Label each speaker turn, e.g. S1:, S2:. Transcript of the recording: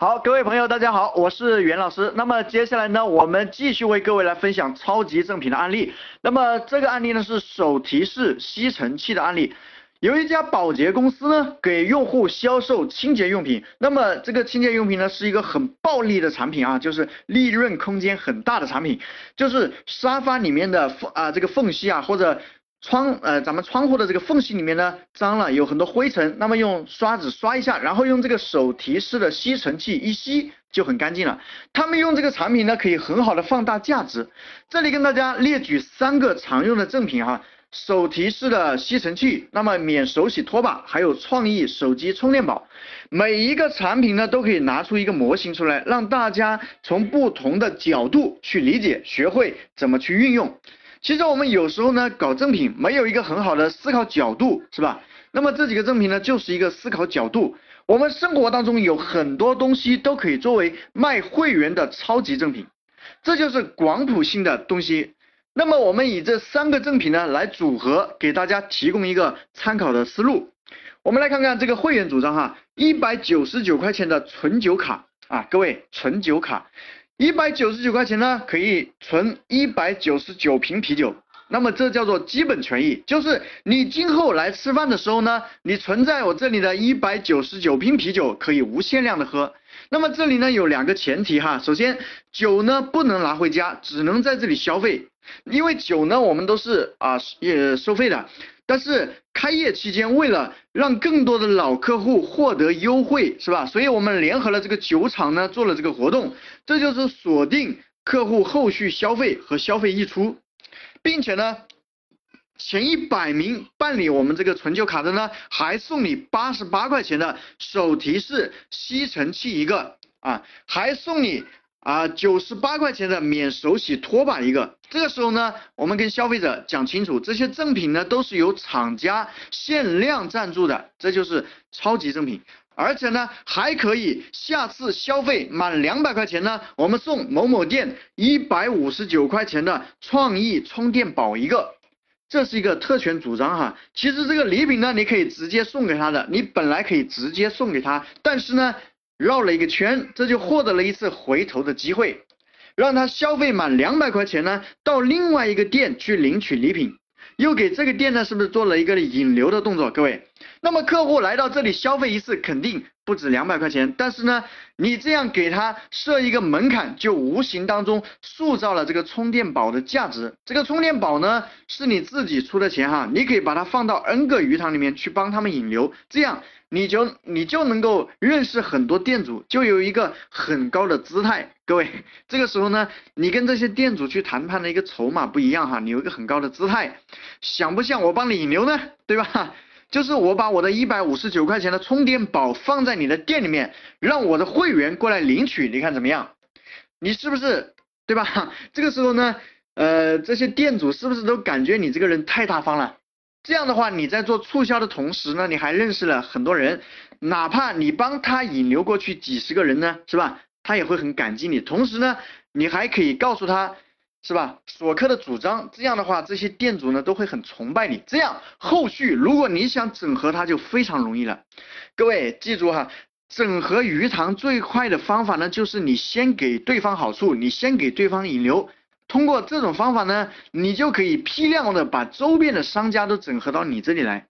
S1: 好，各位朋友，大家好，我是袁老师。那么接下来呢，我们继续为各位来分享超级正品的案例。那么这个案例呢是手提式吸尘器的案例。有一家保洁公司呢，给用户销售清洁用品。那么这个清洁用品呢，是一个很暴利的产品啊，就是利润空间很大的产品，就是沙发里面的缝啊这个缝隙啊，或者。窗呃，咱们窗户的这个缝隙里面呢，脏了，有很多灰尘。那么用刷子刷一下，然后用这个手提式的吸尘器一吸就很干净了。他们用这个产品呢，可以很好的放大价值。这里跟大家列举三个常用的赠品哈，手提式的吸尘器，那么免手洗拖把，还有创意手机充电宝。每一个产品呢，都可以拿出一个模型出来，让大家从不同的角度去理解，学会怎么去运用。其实我们有时候呢搞赠品没有一个很好的思考角度，是吧？那么这几个赠品呢就是一个思考角度。我们生活当中有很多东西都可以作为卖会员的超级赠品，这就是广谱性的东西。那么我们以这三个赠品呢来组合，给大家提供一个参考的思路。我们来看看这个会员主张哈，一百九十九块钱的存酒卡啊，各位存酒卡。一百九十九块钱呢，可以存一百九十九瓶啤酒，那么这叫做基本权益，就是你今后来吃饭的时候呢，你存在我这里的一百九十九瓶啤酒可以无限量的喝。那么这里呢有两个前提哈，首先酒呢不能拿回家，只能在这里消费，因为酒呢我们都是啊也收费的。但是开业期间，为了让更多的老客户获得优惠，是吧？所以我们联合了这个酒厂呢，做了这个活动，这就是锁定客户后续消费和消费溢出，并且呢，前一百名办理我们这个存酒卡的呢，还送你八十八块钱的手提式吸尘器一个啊，还送你。啊，九十八块钱的免手洗拖把一个。这个时候呢，我们跟消费者讲清楚，这些赠品呢都是由厂家限量赞助的，这就是超级赠品。而且呢，还可以下次消费满两百块钱呢，我们送某某店一百五十九块钱的创意充电宝一个。这是一个特权主张哈。其实这个礼品呢，你可以直接送给他的，你本来可以直接送给他，但是呢。绕了一个圈，这就获得了一次回头的机会，让他消费满两百块钱呢，到另外一个店去领取礼品，又给这个店呢，是不是做了一个引流的动作？各位，那么客户来到这里消费一次，肯定不止两百块钱，但是呢，你这样给他设一个门槛，就无形当中塑造了这个充电宝的价值。这个充电宝呢，是你自己出的钱哈，你可以把它放到 N 个鱼塘里面去帮他们引流，这样。你就你就能够认识很多店主，就有一个很高的姿态。各位，这个时候呢，你跟这些店主去谈判的一个筹码不一样哈，你有一个很高的姿态，想不像我帮你引流呢，对吧？就是我把我的一百五十九块钱的充电宝放在你的店里面，让我的会员过来领取，你看怎么样？你是不是对吧？这个时候呢，呃，这些店主是不是都感觉你这个人太大方了？这样的话，你在做促销的同时呢，你还认识了很多人，哪怕你帮他引流过去几十个人呢，是吧？他也会很感激你。同时呢，你还可以告诉他，是吧？索客的主张，这样的话，这些店主呢都会很崇拜你。这样后续如果你想整合他，就非常容易了。各位记住哈，整合鱼塘最快的方法呢，就是你先给对方好处，你先给对方引流。通过这种方法呢，你就可以批量的把周边的商家都整合到你这里来。